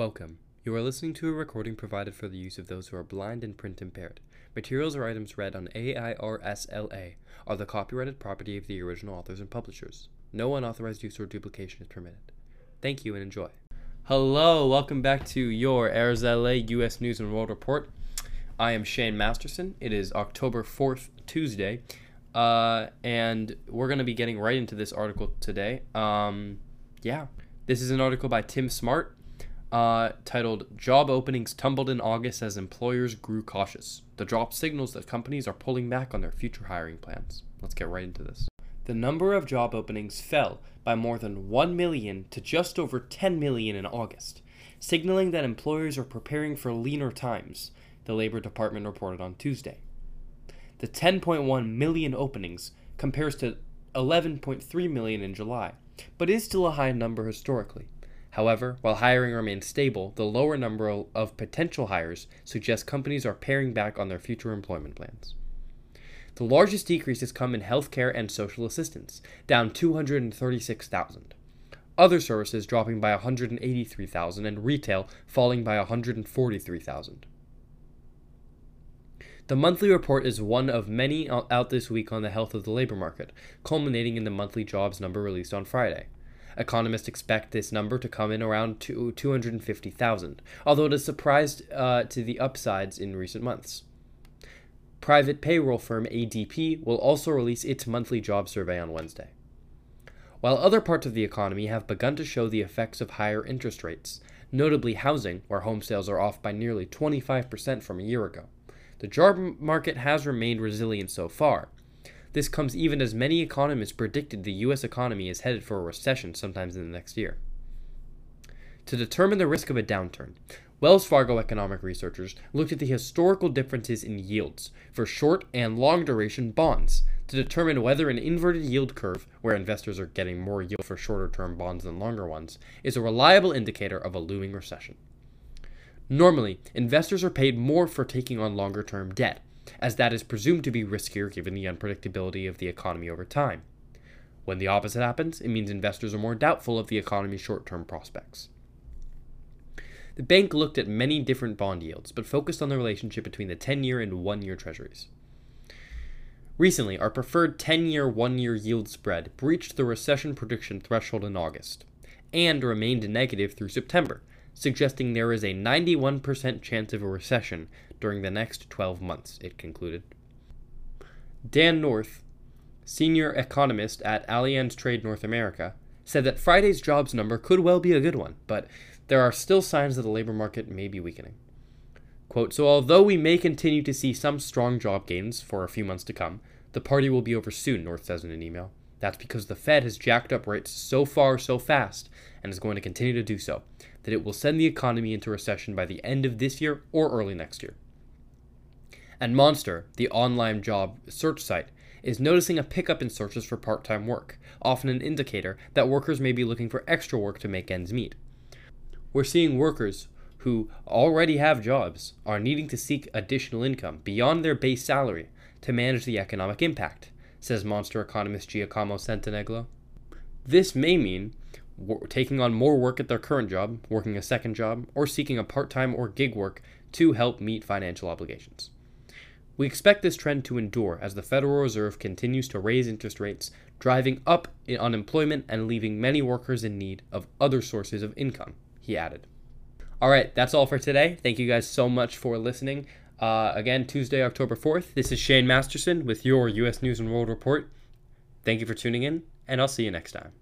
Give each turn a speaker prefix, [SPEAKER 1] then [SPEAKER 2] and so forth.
[SPEAKER 1] Welcome. You are listening to a recording provided for the use of those who are blind and print impaired. Materials or items read on AIRSLA are the copyrighted property of the original authors and publishers. No unauthorized use or duplication is permitted. Thank you and enjoy. Hello, welcome back to your AIRSLA US News and World Report. I am Shane Masterson. It is October 4th, Tuesday, uh, and we're going to be getting right into this article today. Um, yeah, this is an article by Tim Smart uh, titled Job Openings Tumbled in August as Employers Grew Cautious. The drop signals that companies are pulling back on their future hiring plans. Let's get right into this. The number of job openings fell by more than 1 million to just over 10 million in August, signaling that employers are preparing for leaner times, the Labor Department reported on Tuesday. The 10.1 million openings compares to 11.3 million in July, but is still a high number historically. However, while hiring remains stable, the lower number of potential hires suggests companies are paring back on their future employment plans. The largest decreases come in healthcare and social assistance, down 236,000. Other services dropping by 183,000 and retail falling by 143,000. The monthly report is one of many out this week on the health of the labor market, culminating in the monthly jobs number released on Friday. Economists expect this number to come in around 250,000, although it has surprised uh, to the upsides in recent months. Private payroll firm ADP will also release its monthly job survey on Wednesday. While other parts of the economy have begun to show the effects of higher interest rates, notably housing, where home sales are off by nearly 25% from a year ago, the job market has remained resilient so far, this comes even as many economists predicted the U.S. economy is headed for a recession sometime in the next year. To determine the risk of a downturn, Wells Fargo economic researchers looked at the historical differences in yields for short and long duration bonds to determine whether an inverted yield curve, where investors are getting more yield for shorter term bonds than longer ones, is a reliable indicator of a looming recession. Normally, investors are paid more for taking on longer term debt, as that is presumed to be riskier given the unpredictability of the economy over time. When the opposite happens, it means investors are more doubtful of the economy's short term prospects. The bank looked at many different bond yields, but focused on the relationship between the 10 year and 1 year treasuries. Recently, our preferred 10 year 1 year yield spread breached the recession prediction threshold in August, and remained negative through September, suggesting there is a 91% chance of a recession during the next 12 months, it concluded. Dan North, senior economist at Allianz Trade North America, said that Friday's jobs number could well be a good one, but there are still signs that the labor market may be weakening. Quote, so although we may continue to see some strong job gains for a few months to come, the party will be over soon, North says in an email. That's because the Fed has jacked up rates so far so fast and is going to continue to do so that it will send the economy into recession by the end of this year or early next year. And Monster, the online job search site, is noticing a pickup in searches for part time work, often an indicator that workers may be looking for extra work to make ends meet. We're seeing workers who already have jobs are needing to seek additional income beyond their base salary to manage the economic impact, says Monster economist Giacomo Santangelo. This may mean taking on more work at their current job, working a second job, or seeking a part time or gig work to help meet financial obligations. We expect this trend to endure as the Federal Reserve continues to raise interest rates, driving up unemployment and leaving many workers in need of other sources of income, he added. All right, that's all for today. Thank you guys so much for listening. Uh, again, Tuesday, October 4th, this is Shane Masterson with your U.S. News and World Report. Thank you for tuning in, and I'll see you next time.